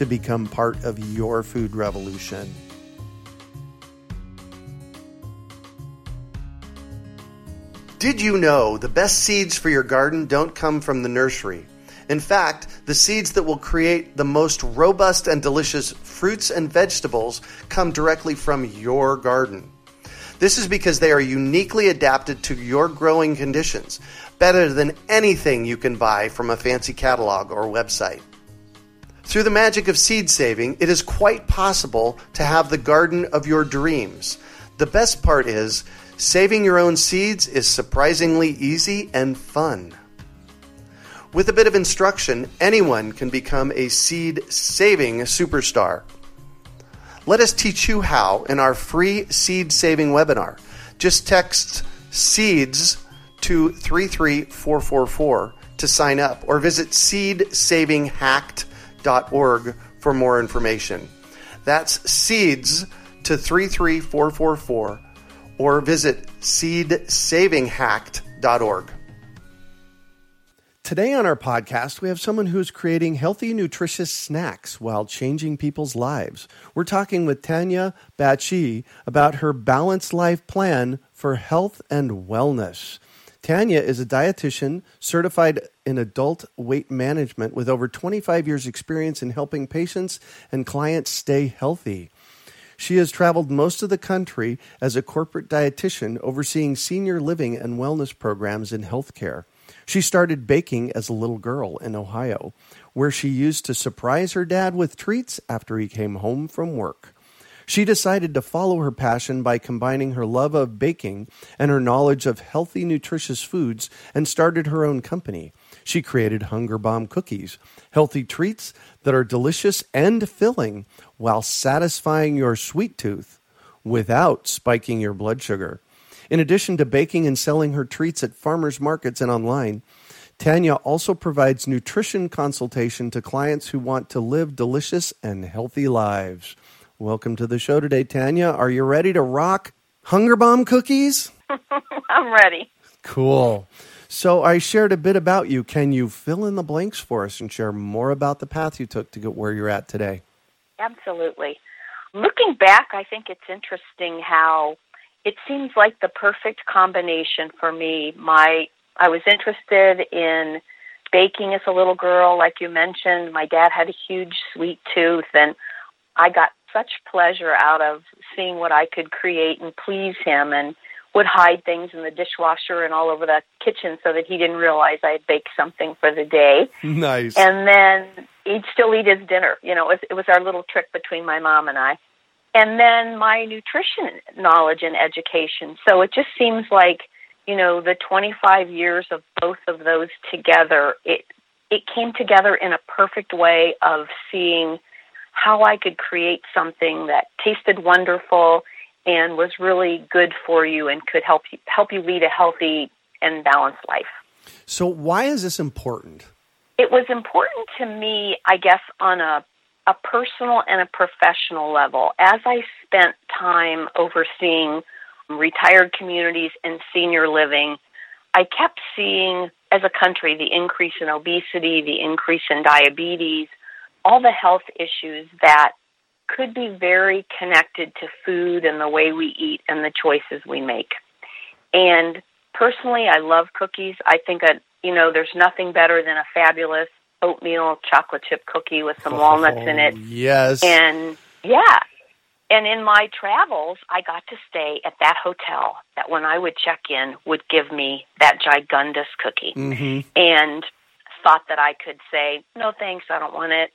to become part of your food revolution. Did you know the best seeds for your garden don't come from the nursery? In fact, the seeds that will create the most robust and delicious fruits and vegetables come directly from your garden. This is because they are uniquely adapted to your growing conditions, better than anything you can buy from a fancy catalog or website. Through the magic of seed saving, it is quite possible to have the garden of your dreams. The best part is, Saving your own seeds is surprisingly easy and fun. With a bit of instruction, anyone can become a seed saving superstar. Let us teach you how in our free seed saving webinar. Just text SEEDS to 33444 to sign up or visit seedsavinghacked.org for more information. That's SEEDS to 33444 or visit seedsavinghacked.org. Today on our podcast, we have someone who's creating healthy, nutritious snacks while changing people's lives. We're talking with Tanya Batche about her balanced life plan for health and wellness. Tanya is a dietitian certified in adult weight management with over 25 years' experience in helping patients and clients stay healthy. She has traveled most of the country as a corporate dietitian overseeing senior living and wellness programs in healthcare. She started baking as a little girl in Ohio, where she used to surprise her dad with treats after he came home from work. She decided to follow her passion by combining her love of baking and her knowledge of healthy, nutritious foods and started her own company. She created Hunger Bomb cookies, healthy treats that are delicious and filling while satisfying your sweet tooth without spiking your blood sugar. In addition to baking and selling her treats at farmers markets and online, Tanya also provides nutrition consultation to clients who want to live delicious and healthy lives. Welcome to the show today, Tanya. Are you ready to rock Hunger Bomb cookies? I'm ready. Cool. So I shared a bit about you. Can you fill in the blanks for us and share more about the path you took to get where you're at today? Absolutely. Looking back, I think it's interesting how it seems like the perfect combination for me. My I was interested in baking as a little girl, like you mentioned. My dad had a huge sweet tooth, and I got such pleasure out of seeing what I could create and please him. And would hide things in the dishwasher and all over the kitchen so that he didn't realize I had baked something for the day. Nice. And then he'd still eat his dinner. You know, it was, it was our little trick between my mom and I. And then my nutrition knowledge and education. So it just seems like, you know, the 25 years of both of those together, it it came together in a perfect way of seeing how I could create something that tasted wonderful and was really good for you and could help you help you lead a healthy and balanced life. So why is this important? It was important to me, I guess, on a a personal and a professional level. As I spent time overseeing retired communities and senior living, I kept seeing as a country the increase in obesity, the increase in diabetes, all the health issues that could be very connected to food and the way we eat and the choices we make. And personally, I love cookies. I think that, you know, there's nothing better than a fabulous oatmeal chocolate chip cookie with some walnuts in it. Yes. And yeah. and in my travels, I got to stay at that hotel that when I would check in would give me that gigundus cookie. Mm-hmm. And thought that I could say, no thanks, I don't want it.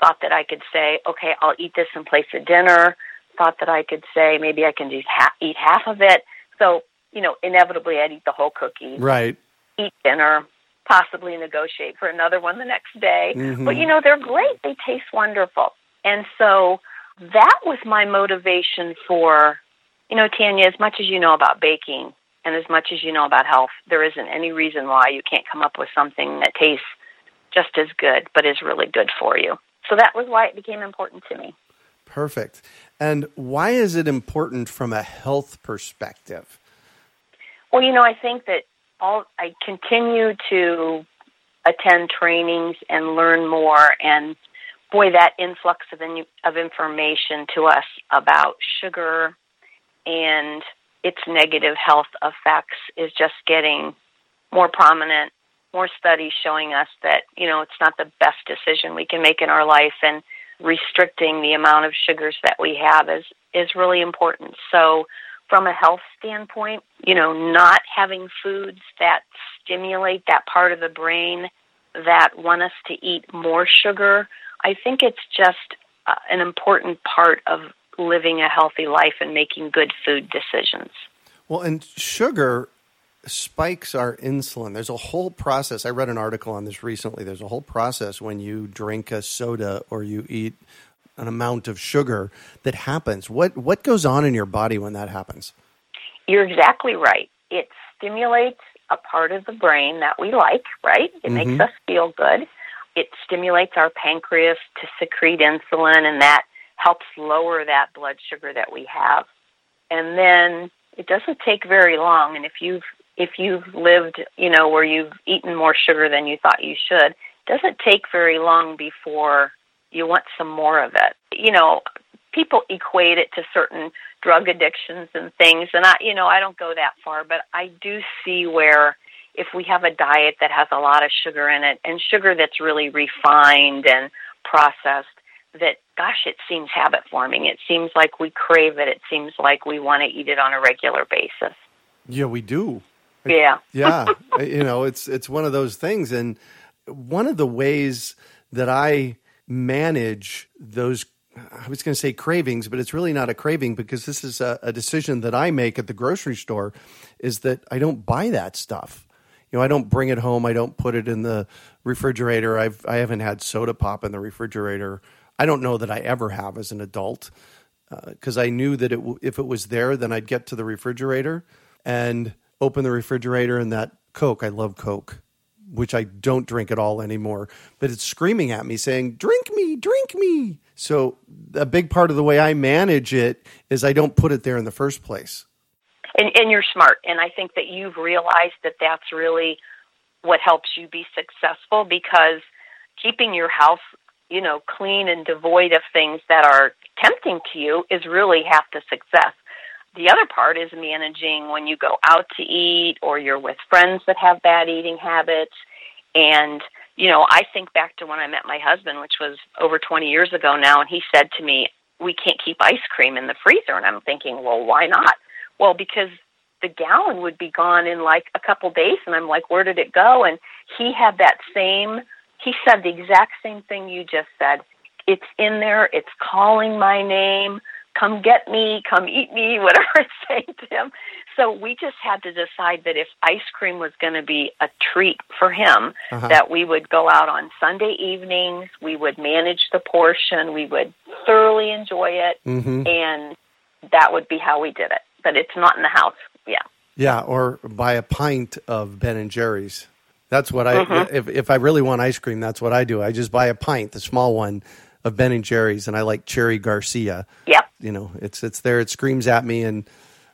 Thought that I could say, okay, I'll eat this in place of dinner. Thought that I could say, maybe I can just ha- eat half of it. So, you know, inevitably I'd eat the whole cookie, Right. eat dinner, possibly negotiate for another one the next day. Mhm. But, you know, they're great. They taste wonderful. And so that was my motivation for, you know, Tanya, as much as you know about baking and as much as you know about health, there isn't any reason why you can't come up with something that tastes just as good but is really good for you. So that was why it became important to me. Perfect. And why is it important from a health perspective? Well, you know, I think that all I continue to attend trainings and learn more and boy that influx of in, of information to us about sugar and its negative health effects is just getting more prominent more studies showing us that you know it's not the best decision we can make in our life and restricting the amount of sugars that we have is is really important. So from a health standpoint, you know, not having foods that stimulate that part of the brain that want us to eat more sugar, I think it's just uh, an important part of living a healthy life and making good food decisions. Well, and sugar spikes our insulin. There's a whole process. I read an article on this recently. There's a whole process when you drink a soda or you eat an amount of sugar that happens. What what goes on in your body when that happens? You're exactly right. It stimulates a part of the brain that we like, right? It Mhm. makes us feel good. It stimulates our pancreas to secrete insulin and that helps lower that blood sugar that we have. And then it doesn't take very long and if you've if you've lived, you know, where you've eaten more sugar than you thought you should, it doesn't take very long before you want some more of it. You know, people equate it to certain drug addictions and things and I you know, I don't go that far, but I do see where if we have a diet that has a lot of sugar in it and sugar that's really refined and processed that gosh it seems habit forming it seems like we crave it. It seems like we want to eat it on a regular basis. Yeah, we do. yeah. yeah you know it's it's one of those things. And one of the ways that i manage those i was going to say cravings but it's really not a craving because this is a, a decision that i make at the grocery store is that i don't buy that stuff. You know i don't bring it home. I don't put it in the refrigerator. I've i haven't had soda pop in the refrigerator i don't know that i ever have as an adult uh, because I knew that it w- if it was there, then I'd get to the refrigerator and open the refrigerator and that Coke. I love Coke, which I don't drink at all anymore. But it's screaming at me, saying, "Drink me, drink me." So a big part of the way I manage it is I don't put it there in the first place. and and you're smart and i think that you've realized that that's really what helps you be successful because keeping your house you know clean and devoid of things that are tempting to you is really half the success the other part is managing when you go out to eat or you're with friends that have bad eating habits and you know i think back to when i met my husband which was over 20 years ago now and he said to me we can't keep ice cream in the freezer and i'm thinking well why not well, because the gallon would be gone in like a couple days, and I'm like, where did it go? And he had that same. He said the exact same thing you just said. It's in there. It's calling my name. Come get me. Come eat me. Whatever it's saying to him. So we just had to decide that if ice cream was going to be a treat for him, Uh-huh. that we would go out on Sunday evenings. We would manage the portion. We would thoroughly enjoy it hmm and that would be how we did it. But it's not in the house. Yeah. Yeah, or buy a pint of Ben and Jerry's. That's what I Mhm. if if I really want ice cream, that's what I do. I just buy a pint, the small one of Ben and Jerry's, and I like Cherry Garcia. Yep. You know, it's it's there. It screams at me, and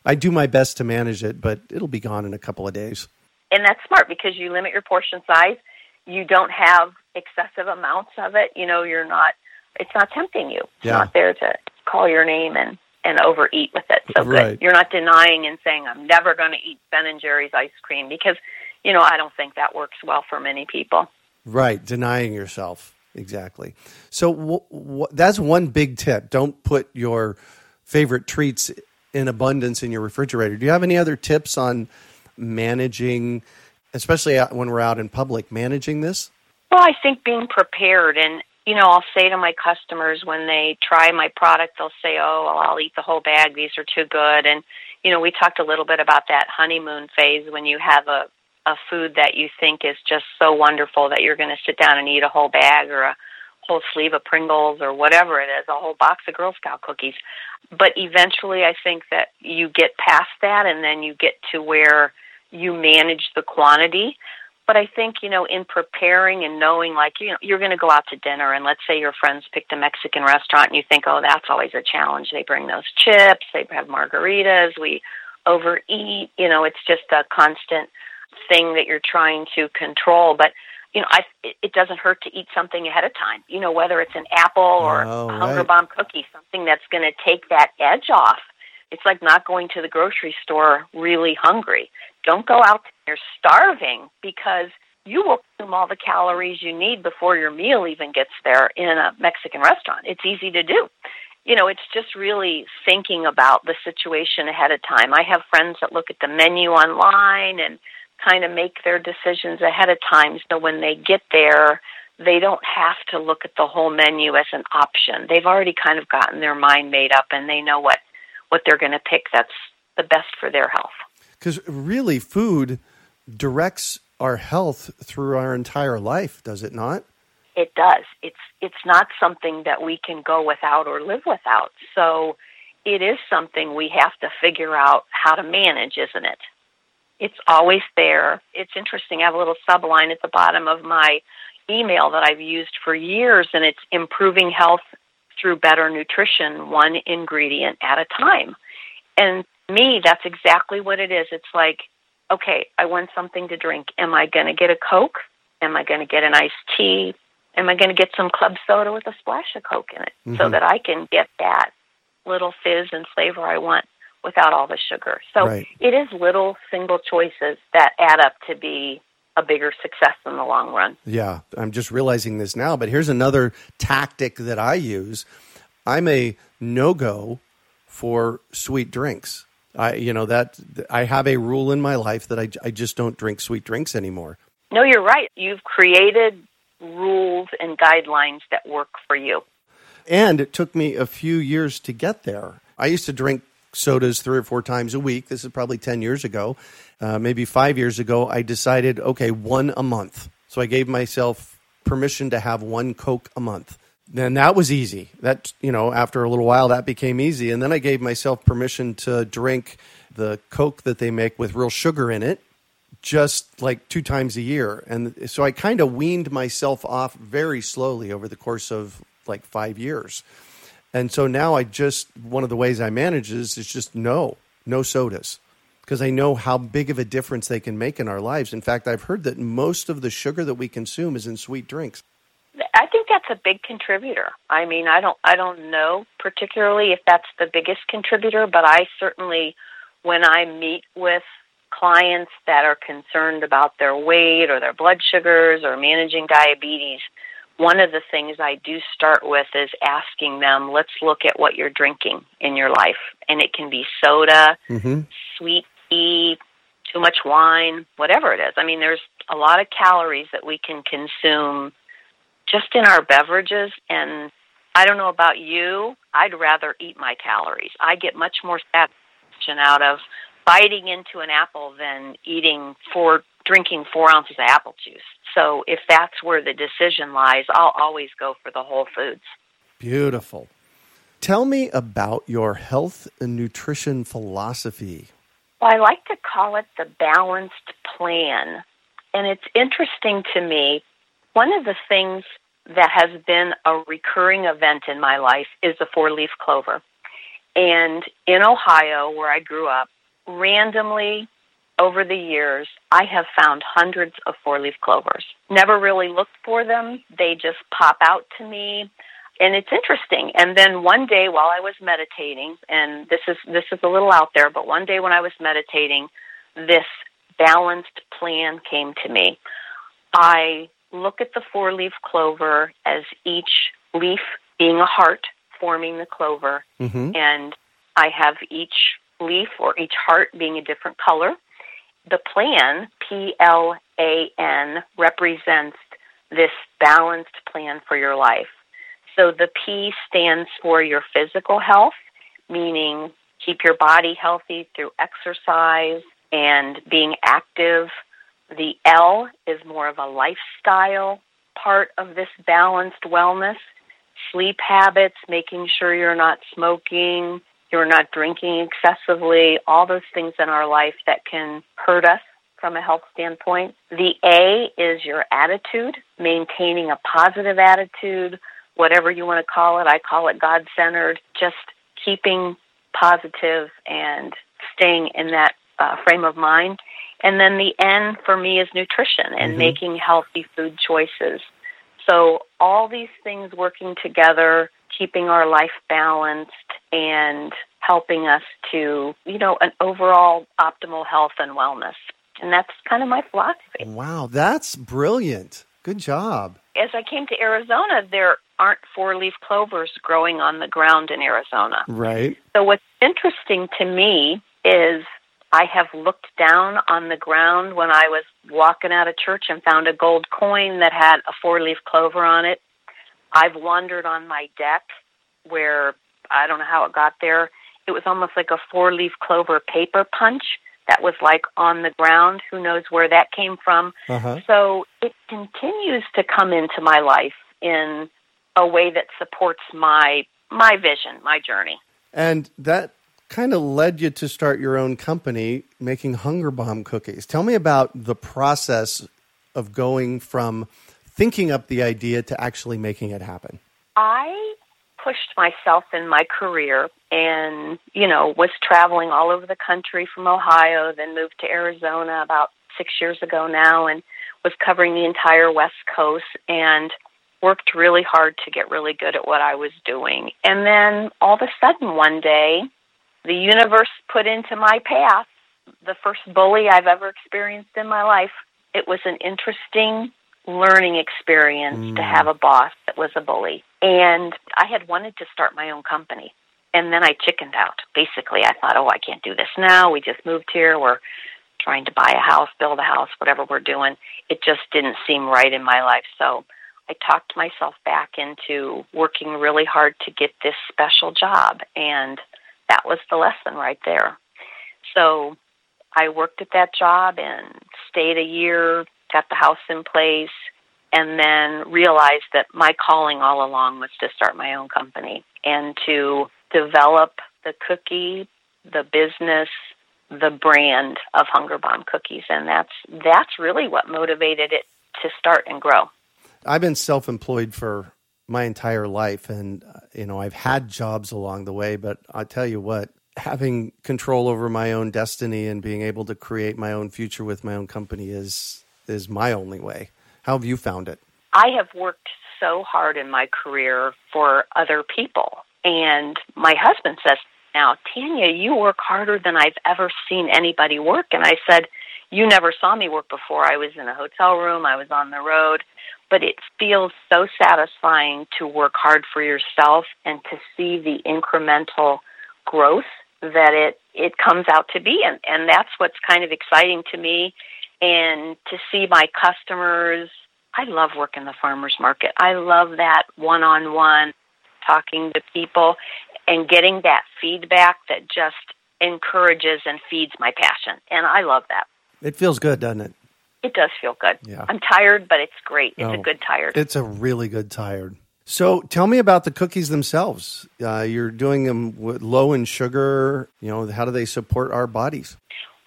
I do my best to manage it, but it'll be gone in a couple of days. And that's smart because you limit your portion size. You don't have excessive amounts of it. You know, you're not. It's not tempting you. It's Yeah. not there to call your name and and overeat with it. So Right. good. You're not denying and saying I'm never going to eat Ben and Jerry's ice cream because you know I don't think that works well for many people. Right, denying yourself exactly. So w- w- that's one big tip. Don't put your favorite treats in abundance in your refrigerator. Do you have any other tips on managing, especially when we're out in public, managing this? Well, I think being prepared and you know, I'll say to my customers when they try my product, they'll say, "Oh, well, I'll eat the whole bag. These are too good." And you know, we talked a little bit about that honeymoon phase when you have a a food that you think is just so wonderful that you're going to sit down and eat a whole bag or a whole sleeve of Pringles or whatever it is, a whole box of Girl Scout cookies. But eventually, I think that you get past that and then you get to where you manage the quantity. But I think, you know, in preparing and knowing, like, you know, you're going to go out to dinner, and let's say your friends picked a Mexican restaurant, and you think, oh, that's always a challenge. They bring those chips, they have margaritas, we overeat. You know, it's just a constant thing that you're trying to control. But you know, I, it doesn't hurt to eat something ahead of time. You know, whether it's an apple or oh, a Hunger right. Bomb cookie, something that's going to take that edge off. It's like not going to the grocery store really hungry. Don't go out there starving because you will consume all the calories you need before your meal even gets there in a Mexican restaurant. It's easy to do. You know, it's just really thinking about the situation ahead of time. I have friends that look at the menu online and kind of make their decisions ahead of time so when they get there they don't have to look at the whole menu as an option. They've already kind of gotten their mind made up and they know what what they're going to pick that's the best for their health. Because really food directs our health through our entire life does it not? It does. It's it's not something that we can go without or live without. So it is something we have to figure out how to manage isn't it it's always there. It's interesting. I have a little subline at the bottom of my email that I've used for years, and it's improving health through better nutrition, one ingredient at a time. And me, that's exactly what it is. It's like, okay, I want something to drink. Am I going to get a Coke? Am I going to get an iced tea? Am I going to get some club soda with a splash of Coke in it mm-hmm. so that I can get that little fizz and flavor I want without all the sugar. So right. it is little single choices that add up to be a bigger success in the long run. Yeah, I'm just realizing this now, but here's another tactic that I use. I'm a no-go for sweet drinks. I you know that I have a rule in my life that I I just don't drink sweet drinks anymore. No, you're right. You've created rules and guidelines that work for you. And it took me a few years to get there. I used to drink sodas three or four times a week. This is probably 10 years ago. Uh, maybe five years ago, I decided, okay, one a month. So I gave myself permission to have one Coke a month. Then that was easy. That, you know, after a little while, that became easy. And then I gave myself permission to drink the Coke that they make with real sugar in it just like two times a year. And so I kind of weaned myself off very slowly over the course of like five years. And so now I just, one of the ways I manage is, is just no, no sodas. Because I know how big of a difference they can make in our lives. In fact, I've heard that most of the sugar that we consume is in sweet drinks. I think that's a big contributor. I mean, I don't I don't know particularly if that's the biggest contributor, but I certainly when I meet with clients that are concerned about their weight or their blood sugars or managing diabetes, one of the things I do start with is asking them, let's look at what you're drinking in your life. And it can be soda, mm-hmm. sweet tea, too much wine, whatever it is. I mean, there's a lot of calories that we can consume just in our beverages. And I don't know about you, I'd rather eat my calories. I get much more satisfaction out of biting into an apple than eating four, drinking four ounces of apple juice. So if that's where the decision lies, I'll always go for the whole foods. Beautiful. Tell me about your health and nutrition philosophy. Well, I like to call it the balanced plan. And it's interesting to me. One of the things that has been a recurring event in my life is the four leaf clover. And in Ohio, where I grew up, randomly over the years, I have found hundreds of four leaf clovers. Never really looked for them, they just pop out to me. And it's interesting. And then one day while I was meditating, and this is this is a little out there, but one day when I was meditating, this balanced plan came to me. I look at the four leaf clover as each leaf being a heart forming the clover mm-hmm. and I have each leaf or each heart being a different color. The plan, P L A N, represents this balanced plan for your life. So the P stands for your physical health, meaning keep your body healthy through exercise and being active. The L is more of a lifestyle part of this balanced wellness. Sleep habits, making sure you're not smoking, you're not drinking excessively, all those things in our life that can hurt us from a health standpoint. The A is your attitude, maintaining a positive attitude, whatever you want to call it. I call it God centered, just keeping positive and staying in that uh, frame of mind. And then the N for me is nutrition and mm-hmm. making healthy food choices. So all these things working together, keeping our life balanced and helping us to, you know, an overall optimal health and wellness. And that's kind of my philosophy. Wow, that's brilliant. Good job. As I came to Arizona, there aren't four leaf clovers growing on the ground in Arizona. Right. So what's interesting to me is I have looked down on the ground when I was walking out of church and found a gold coin that had a four leaf clover on it. I've wandered on my deck where I don't know how it got there. It was almost like a four leaf clover paper punch that was like on the ground. Who knows where that came from? Uh-huh. So it continues to come into my life in a way that supports my my vision, my journey. And that kind of led you to start your own company making Hunger Bomb cookies. Tell me about the process of going from thinking up the idea to actually making it happen. I pushed myself in my career and, you know, was traveling all over the country from Ohio, then moved to Arizona about six years ago now and was covering the entire West Coast and worked really hard to get really good at what I was doing. And then all of a sudden one day, the universe put into my path the first bully I've ever experienced in my life. It was an interesting learning experience mm. to have a boss that was a bully. And I had wanted to start my own company. And then I chickened out. Basically, I thought, oh, I can't do this now. We just moved here. We're trying to buy a house, build a house, whatever we're doing. It just didn't seem right in my life. So I talked myself back into working really hard to get this special job. And that was the lesson right there. So I worked at that job and stayed a year, got the house in place, and then realized that my calling all along was to start my own company and to develop the cookie, the business, the brand of Hunger Bomb cookies, and that's that's really what motivated it to start and grow. I've been self-employed for my entire life and you know I've had jobs along the way but I tell you what having control over my own destiny and being able to create my own future with my own company is is my only way. How have you found it? I have worked so hard in my career for other people and my husband says now Tanya you work harder than I've ever seen anybody work and I said you never saw me work before. I was in a hotel room, I was on the road, but it feels so satisfying to work hard for yourself and to see the incremental growth that it it comes out to be and and that's what's kind of exciting to me and to see my customers I love working the farmers market. I love that one-on-one talking to people and getting that feedback that just encourages and feeds my passion. And I love that. It feels good, doesn't it? It does feel good. Yeah. I'm tired, but it's great. It's oh, a good tired. It's a really good tired. So tell me about the cookies themselves. Uh, you're doing them with low in sugar. You know, how do they support our bodies?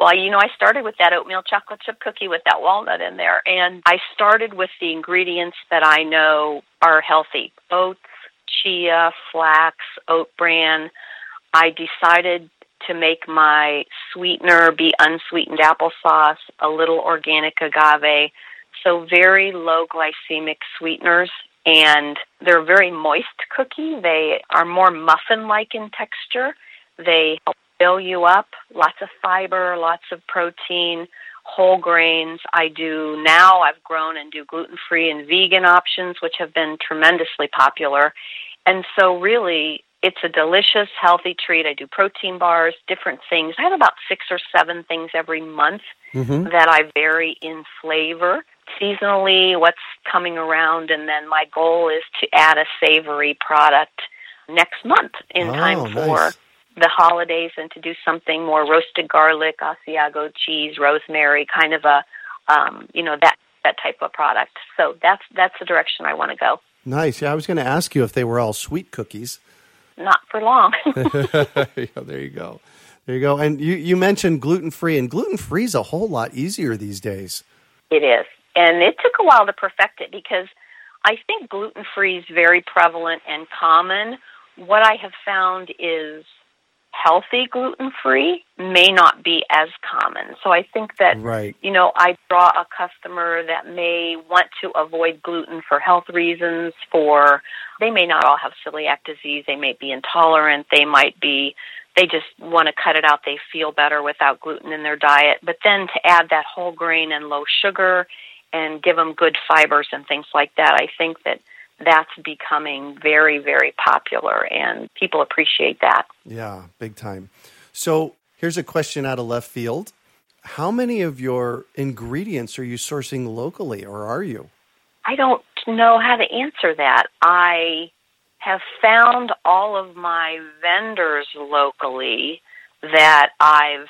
Well, you know, I started with that oatmeal chocolate chip cookie with that walnut in there. And I started with the ingredients that I know are healthy oats, chia, flax, oat bran. I decided to make my sweetener be unsweetened applesauce, a little organic agave. So very low glycemic sweeteners and they're a very moist cookie. They are more muffin like in texture. They help fill you up, lots of fiber, lots of protein, whole grains. I do now, I've grown and do gluten free and vegan options, which have been tremendously popular. And so, really, it's a delicious, healthy treat. I do protein bars, different things. I have about six or seven things every month mm-hmm. that I vary in flavor seasonally, what's coming around, and then my goal is to add a savory product next month in oh, time for nice. The holidays and to do something more roasted garlic, Asiago cheese, rosemary, kind of a um, you know that that type of product. So that's that's the direction I want to go. Nice. Yeah, I was going to ask you if they were all sweet cookies. Not for long. yeah, there you go. There you go. And you, you mentioned gluten free, and gluten free is a whole lot easier these days. It is. And it took a while to perfect it because I think gluten free is very prevalent and common. What I have found is healthy gluten free may not be as common. So I think that right. you know, I draw a customer that may want to avoid gluten for health reasons, for they may not all have celiac disease, they may be intolerant, they might be they just want to cut it out, they feel better without gluten in their diet. But then to add that whole grain and low sugar and give them good fibers and things like that, I think that that's becoming very, very popular, and people appreciate that. Yeah, big time. So here's a question out of left field. How many of your ingredients are you sourcing locally, or are you? I don't know how to answer that. I have found all of my vendors locally that I've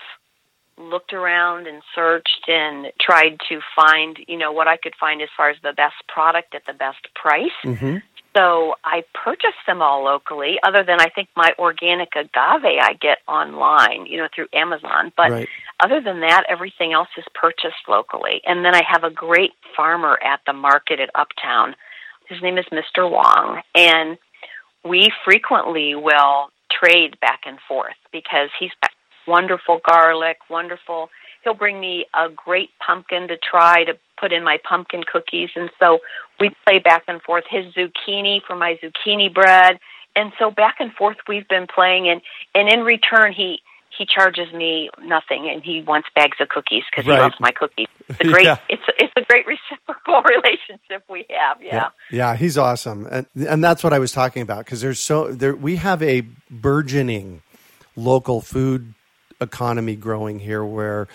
looked around and searched and tried to find, you know, what I could find as far as the best product at the best price. Mm-hmm. So I purchased them all locally, other than I think my organic agave I get online, you know, through Amazon. But right. other than that, everything else is purchased locally. And then I have a great farmer at the market at Uptown. His name is Mr. Wong. And we frequently will trade back and forth because he's wonderful garlic, wonderful. He'll bring me a great pumpkin to try to put in my pumpkin cookies. And so we play back and forth his zucchini for my zucchini bread. And so back and forth we've been playing and, and in return he, he charges me nothing and he wants bags of cookies because right. he loves my cookies. It's a great, yeah. it's, it's a great reciprocal relationship we have. Yeah. Yeah, yeah he's awesome. And, and that's what I was talking about because there's so there, we have a burgeoning local food economy growing here where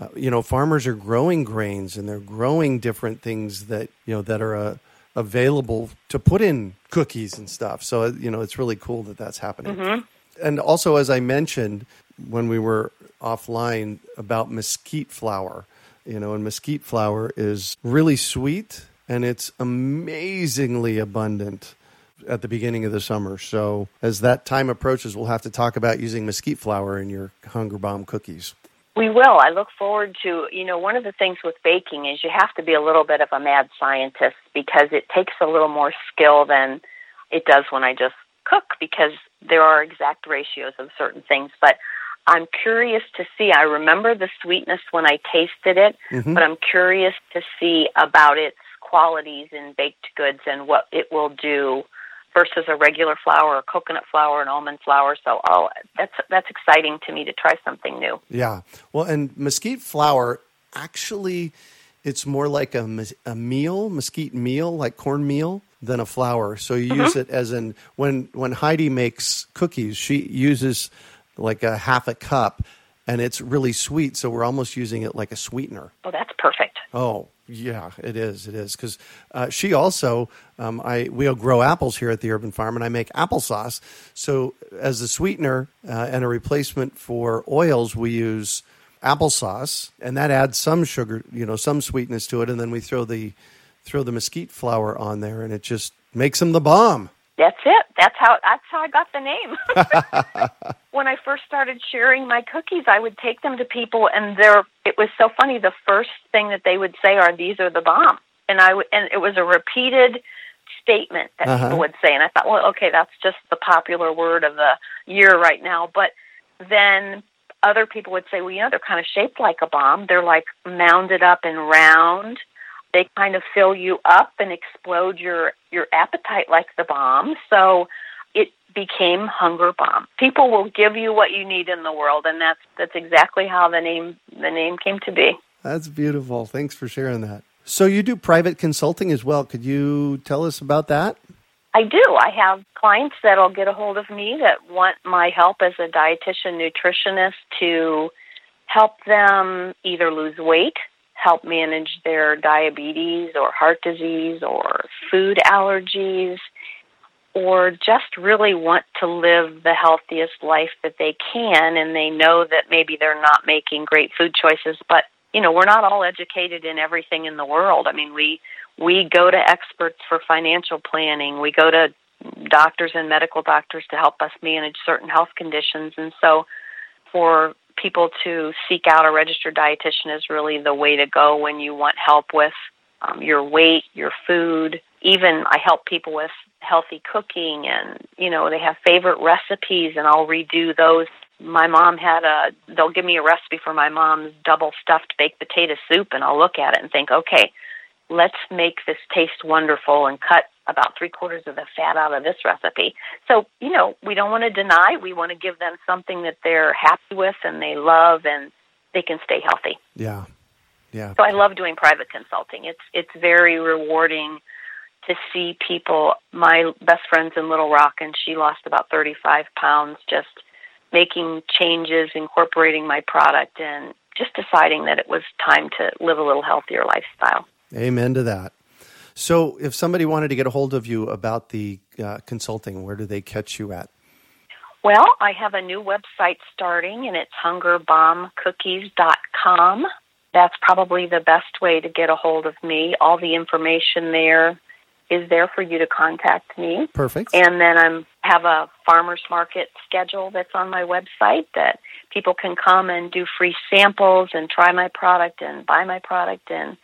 uh, you know farmers are growing grains and they're growing different things that you know that are uh, available to put in cookies and stuff. So you know it's really cool that that's happening. Mm-hmm. and also as i mentioned when we were offline about mesquite flour you know and mesquite flour is really sweet and it's amazingly abundant at the beginning of the summer. So as that time approaches, we'll have to talk about using mesquite flour in your Hunger Bomb cookies. We will. I look forward to, you know, one of the things with baking is you have to be a little bit of a mad scientist because it takes a little more skill than it does when I just cook because there are exact ratios of certain things. But I'm curious to see. I remember the sweetness when I tasted it, mm-hmm. but I'm curious to see about its qualities in baked goods and what it will do versus a regular flour or coconut flour and almond flour. So, oh, that's that's exciting to me to try something new. Yeah. Well, and mesquite flour actually it's more like a, a meal, mesquite meal, like cornmeal, than a flour. So you mm-hmm. use it as in when when Heidi makes cookies, she uses like a half a cup and it's really sweet. So we're almost using it like a sweetener. Oh, that's perfect. Oh, yeah, it is. It is because uh, she also, um, I we grow apples here at the Urban Farm, and I make applesauce. So as a sweetener uh, and a replacement for oils, we use applesauce, and that adds some sugar, you know, some sweetness to it, and then we throw the throw the mesquite flour on there, and it just makes them the bomb. That's it. That's how that's how I got the name. when I first started sharing my cookies, I would take them to people, and there it was so funny. The first thing that they would say are, "These are the bomb," and I w- and it was a repeated statement that uh-huh. people would say, and I thought, well, okay, that's just the popular word of the year right now. But then other people would say, well, you know, they're kind of shaped like a bomb. They're like mounded up and round they kind of fill you up and explode your your appetite like the bomb. So it became hunger bomb. People will give you what you need in the world, and that's that's exactly how the name the name came to be. That's beautiful. Thanks for sharing that. So you do private consulting as well. Could you tell us about that? I do. I have clients that'll get a hold of me that want my help as a dietitian nutritionist to help them either lose weight, help manage their diabetes or heart disease or food allergies, or just really want to live the healthiest life that they can and they know that maybe they're not making great food choices but you know we're not all educated in everything in the world. I mean we we go to experts for financial planning. We go to doctors and medical doctors to help us manage certain health conditions. And so for people to seek out a registered dietitian is really the way to go when you want help with um, your weight your food. Even I help people with healthy cooking and you know they have favorite recipes and I'll redo those. My mom had a they'll give me a recipe for my mom's double stuffed baked potato soup and I'll look at it and think okay let's make this taste wonderful and cut about three quarters of the fat out of this recipe so you know we don't want to deny we want to give them something that they're happy with and they love and they can stay healthy yeah yeah so I love doing private consulting it's it's very rewarding to see people. My best friend's in Little Rock, and she lost about 35 pounds just making changes, incorporating my product, and just deciding that it was time to live a little healthier lifestyle. Amen to that. So, if somebody wanted to get a hold of you about the uh, consulting, where do they catch you at? Well, I have a new website starting, and it's hungerbombcookies.com. That's probably the best way to get a hold of me. All the information there is there for you to contact me. Perfect. And then I have a farmers market schedule that's on my website that people can come and do free samples and try my product and buy my product and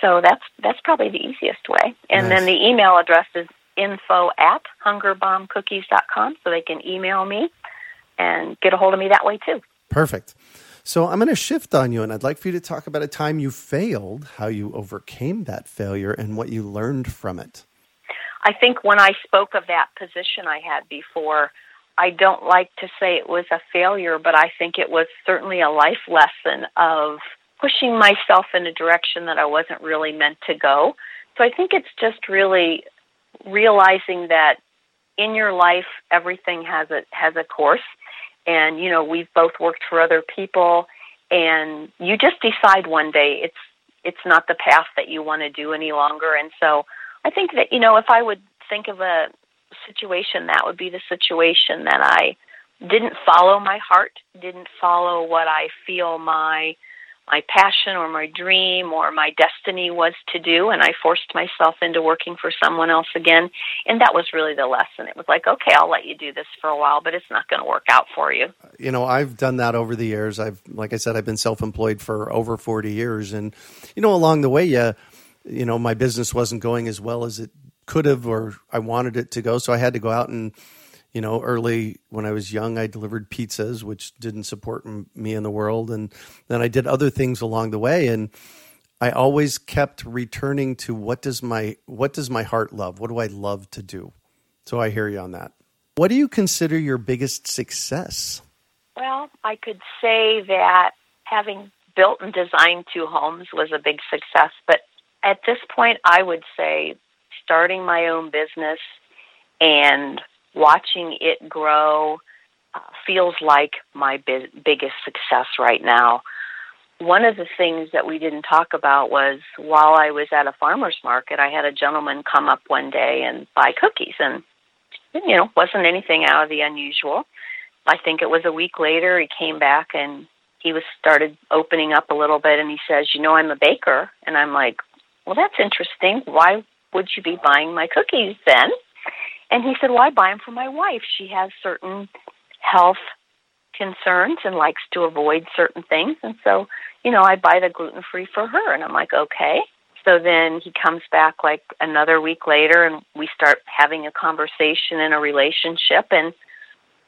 so that's that's probably the easiest way. And nice. then the email address is info at hungerbombcookies.com so they can email me and get a hold of me that way too. Perfect. So I'm going to shift on you, and I'd like for you to talk about a time you failed, how you overcame that failure, and what you learned from it. I think when I spoke of that position I had before, I don't like to say it was a failure, but I think it was certainly a life lesson of pushing myself in a direction that I wasn't really meant to go. So I think it's just really realizing that in your life everything has a has a course and you know we've both worked for other people and you just decide one day it's it's not the path that you want to do any longer and so i think that you know if i would think of a situation that would be the situation that i didn't follow my heart didn't follow what i feel my my passion or my dream or my destiny was to do and I forced myself into working for someone else again and that was really the lesson. It was like, okay, I'll let you do this for a while, but it's not going to work out for you. You know, I've done that over the years. I've like I said I've been self-employed for over 40 years and you know along the way yeah, you know, my business wasn't going as well as it could have or I wanted it to go, so I had to go out and you know, early when I was young, I delivered pizzas, which didn't support m- me in the world. And then I did other things along the way. And I always kept returning to what does my, what does my heart love? What do I love to do? So I hear you on that. What do you consider your biggest success? Well, I could say that having built and designed two homes was a big success. But at this point, I would say starting my own business and watching it grow uh, feels like my bi- biggest success right now. One of the things that we didn't talk about was while I was at a farmer's market, I had a gentleman come up one day and buy cookies, and you know, wasn't anything out of the unusual. I think it was a week later he came back and he was started opening up a little bit and he says, "You know, I'm a baker." And I'm like, "Well, that's interesting. Why would you be buying my cookies then?" And he said, Well, I buy them for my wife. She has certain health concerns and likes to avoid certain things. And so, you know, I buy the gluten free for her. And I'm like, Okay. So then he comes back like another week later and we start having a conversation and a relationship. And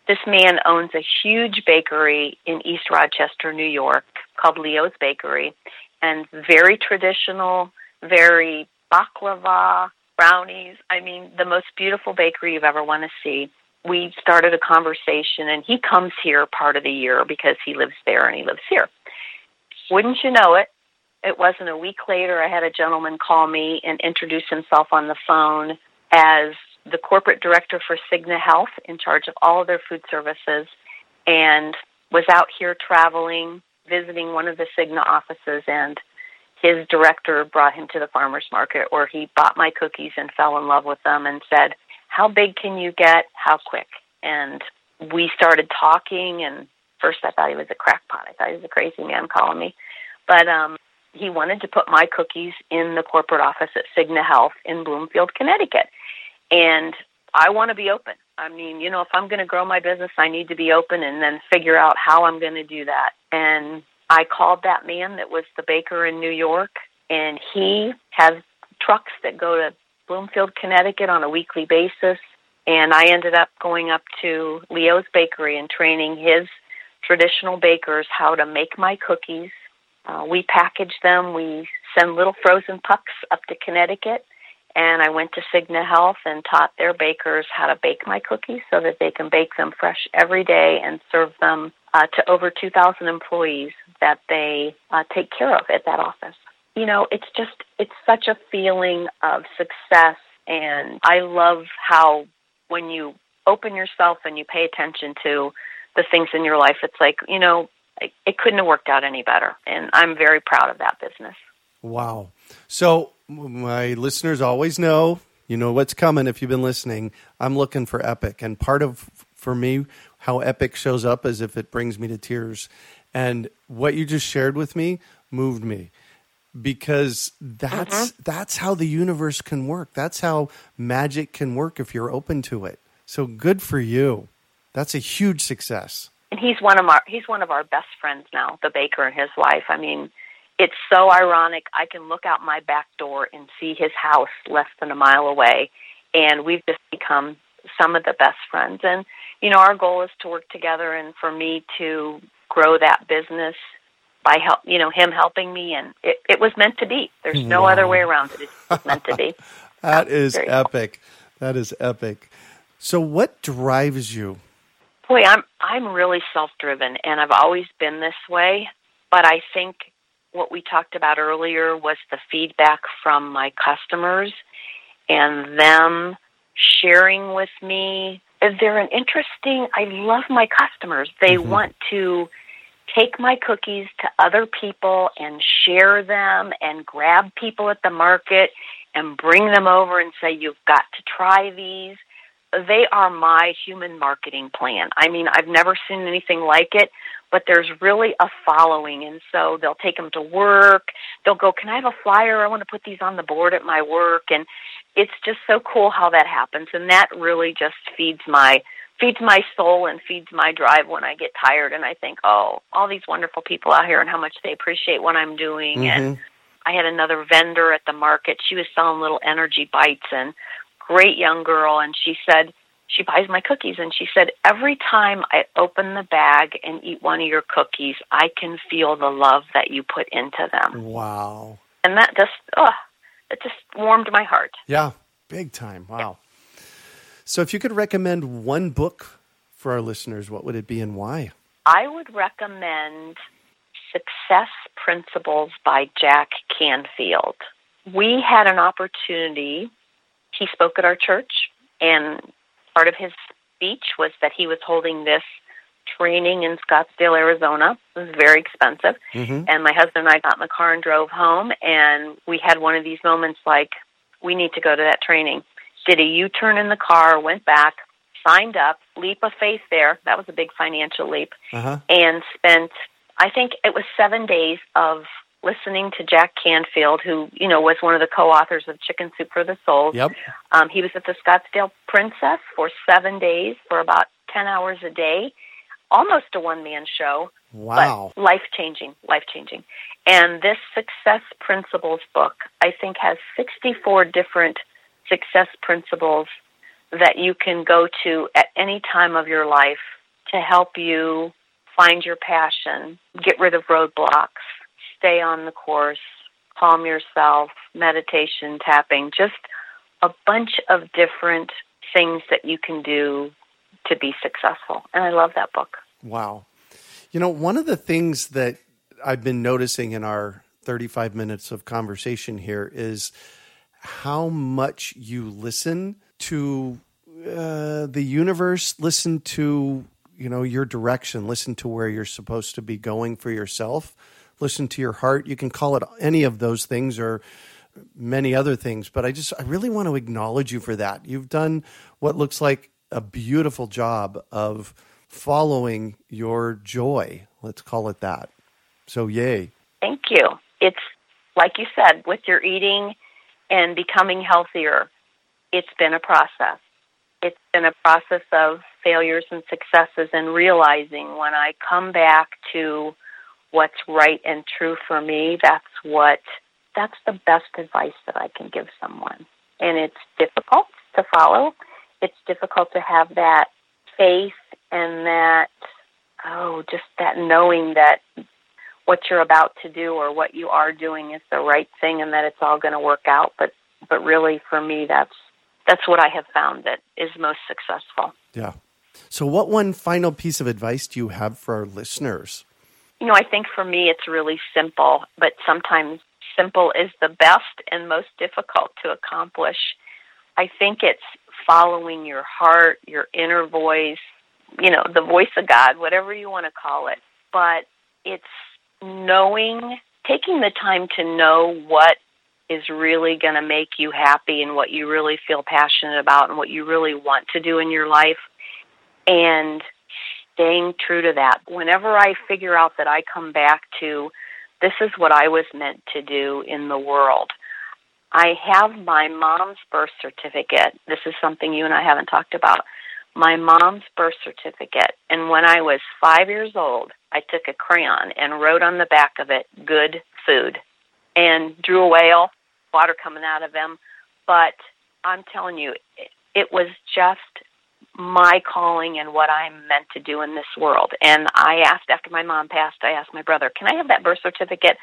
this man owns a huge bakery in East Rochester, New York called Leo's Bakery. And very traditional, very baklava, brownies. I mean, the most beautiful bakery you've ever want to see. We started a conversation, and he comes here part of the year because he lives there and he lives here. Wouldn't you know it? It wasn't a week later. I had a gentleman call me and introduce himself on the phone as the corporate director for Cigna Health in charge of all of their food services and was out here traveling, visiting one of the Cigna offices and his director brought him to the farmers market where he bought my cookies and fell in love with them and said, "How big can you get? How quick?" And we started talking and first I thought he was a crackpot. I thought he was a crazy man calling me. But um he wanted to put my cookies in the corporate office at Cigna Health in Bloomfield, Connecticut. And I want to be open. I mean, you know, if I'm going to grow my business, I need to be open and then figure out how I'm going to do that. And I called that man that was the baker in New York, and he has trucks that go to Bloomfield, Connecticut on a weekly basis. And I ended up going up to Leo's Bakery and training his traditional bakers how to make my cookies. Uh, we package them. We send little frozen pucks up to Connecticut. And I went to Cigna Health and taught their bakers how to bake my cookies so that they can bake them fresh every day and serve them uh, to over 2,000 employees that they uh, take care of at that office. You know, it's just, it's such a feeling of success. And I love how when you open yourself and you pay attention to the things in your life, it's like, you know, it, it couldn't have worked out any better. And I'm very proud of that business. Wow. So, my listeners always know, you know what's coming if you've been listening. I'm looking for Epic. And part of, for me, how Epic shows up as if it brings me to tears. And what you just shared with me moved me because that's uh-huh. that's how the universe can work. That's how magic can work if you're open to it. So good for you. That's a huge success. And he's one of our he's one of our best friends now, the baker and his wife. I mean, it's so ironic. I can look out my back door and see his house less than a mile away, and we've just become some of the best friends. And you know, our goal is to work together, and for me to grow that business by help, you know, him helping me, and it, it was meant to be. There's no wow. other way around it. It's meant to be. that is epic. Cool. That is epic. So, what drives you? Boy, I'm I'm really self-driven, and I've always been this way. But I think what we talked about earlier was the feedback from my customers and them sharing with me. They're an interesting. I love my customers. They mm-hmm. want to take my cookies to other people and share them and grab people at the market and bring them over and say, You've got to try these. They are my human marketing plan. I mean, I've never seen anything like it, but there's really a following. And so they'll take them to work. They'll go, Can I have a flyer? I want to put these on the board at my work. And it's just so cool how that happens. And that really just feeds my feeds my soul and feeds my drive when I get tired and I think, oh, all these wonderful people out here and how much they appreciate what I'm doing. Mm-hmm. And I had another vendor at the market. She was selling little energy bites and great young girl. And she said, she buys my cookies and she said, every time I open the bag and eat one of your cookies, I can feel the love that you put into them. Wow. And that just, oh, it just warmed my heart. Yeah, big time. Wow. So, if you could recommend one book for our listeners, what would it be and why? I would recommend Success Principles by Jack Canfield. We had an opportunity. He spoke at our church, and part of his speech was that he was holding this training in Scottsdale, Arizona. It was very expensive. Mm-hmm. And my husband and I got in the car and drove home, and we had one of these moments like, we need to go to that training did a U turn in the car, went back, signed up, leap of faith there. That was a big financial leap. Uh-huh. And spent, I think it was seven days of listening to Jack Canfield, who, you know, was one of the co authors of Chicken Soup for the Soul. Yep. Um, he was at the Scottsdale Princess for seven days for about 10 hours a day, almost a one man show. Wow. Life changing, life changing. And this Success Principles book, I think, has 64 different success principles that you can go to at any time of your life to help you find your passion, get rid of roadblocks, stay on the course, calm yourself, meditation, tapping, just a bunch of different things that you can do to be successful. And I love that book. Wow. You know, one of the things that I've been noticing in our 35 minutes of conversation here is how much you listen to uh, the universe, listen to you know your direction, listen to where you're supposed to be going for yourself, listen to your heart. You can call it any of those things or many other things, but I just I really want to acknowledge you for that. You've done what looks like a beautiful job of following your joy. Let's call it that. So, yay. Thank you. It's like you said, with your eating and becoming healthier, it's been a process. It's been a process of failures and successes and realizing when I come back to what's right and true for me, that's what that's the best advice that I can give someone. And it's difficult to follow. It's difficult to have that faith and that oh, just that knowing that what you're about to do or what you are doing is the right thing and that it's all going to work out. But but really, for me, that's that's what I have found that is most successful. Yeah. So, what one final piece of advice do you have for our listeners? You know, I think for me, it's really simple, but sometimes simple is the best and most difficult to accomplish. I think it's following your heart, your inner voice, you know, the voice of God, whatever you want to call it. But it's knowing, taking the time to know what is really going to make you happy and what you really feel passionate about and what you really want to do in your life and staying true to that. Whenever I figure out that I come back to this is what I was meant to do in the world. I have my mom's birth certificate. This is something you and I haven't talked about. My mom's birth certificate. And when I was five years old, I took a crayon and wrote on the back of it, good food and drew a whale, water coming out of him. But I'm telling you, it was just my calling and what I'm meant to do in this world. And I asked after my mom passed, I asked my brother, "Can I have that birth certificate?"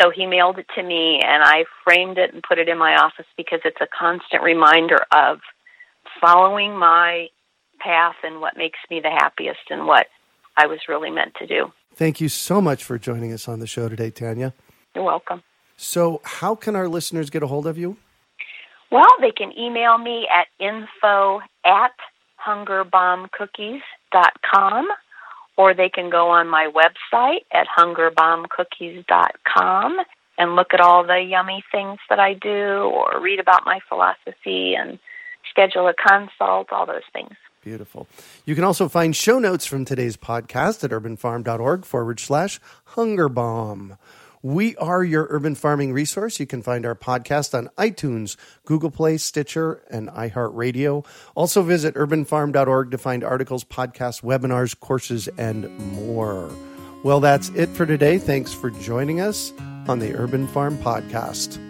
So he mailed it to me and I framed it and put it in my office because it's a constant reminder of following my path and what makes me the happiest and what I was really meant to do. Thank you so much for joining us on the show today, Tanya. You're welcome. So, how can our listeners get a hold of you? Well, they can email me at info at hungerbombcookies.com or they can go on my website at hungerbombcookies.com and look at all the yummy things that I do or read about my philosophy and schedule a consult, all those things. Beautiful. You can also find show notes from today's podcast at urbanfarm.org forward slash hungerbomb. We are your urban farming resource. You can find our podcast on iTunes, Google Play, Stitcher, and iHeartRadio. Also visit urbanfarm.org to find articles, podcasts, webinars, courses, and more. Well, that's it for today. Thanks for joining us on the Urban Farm Podcast.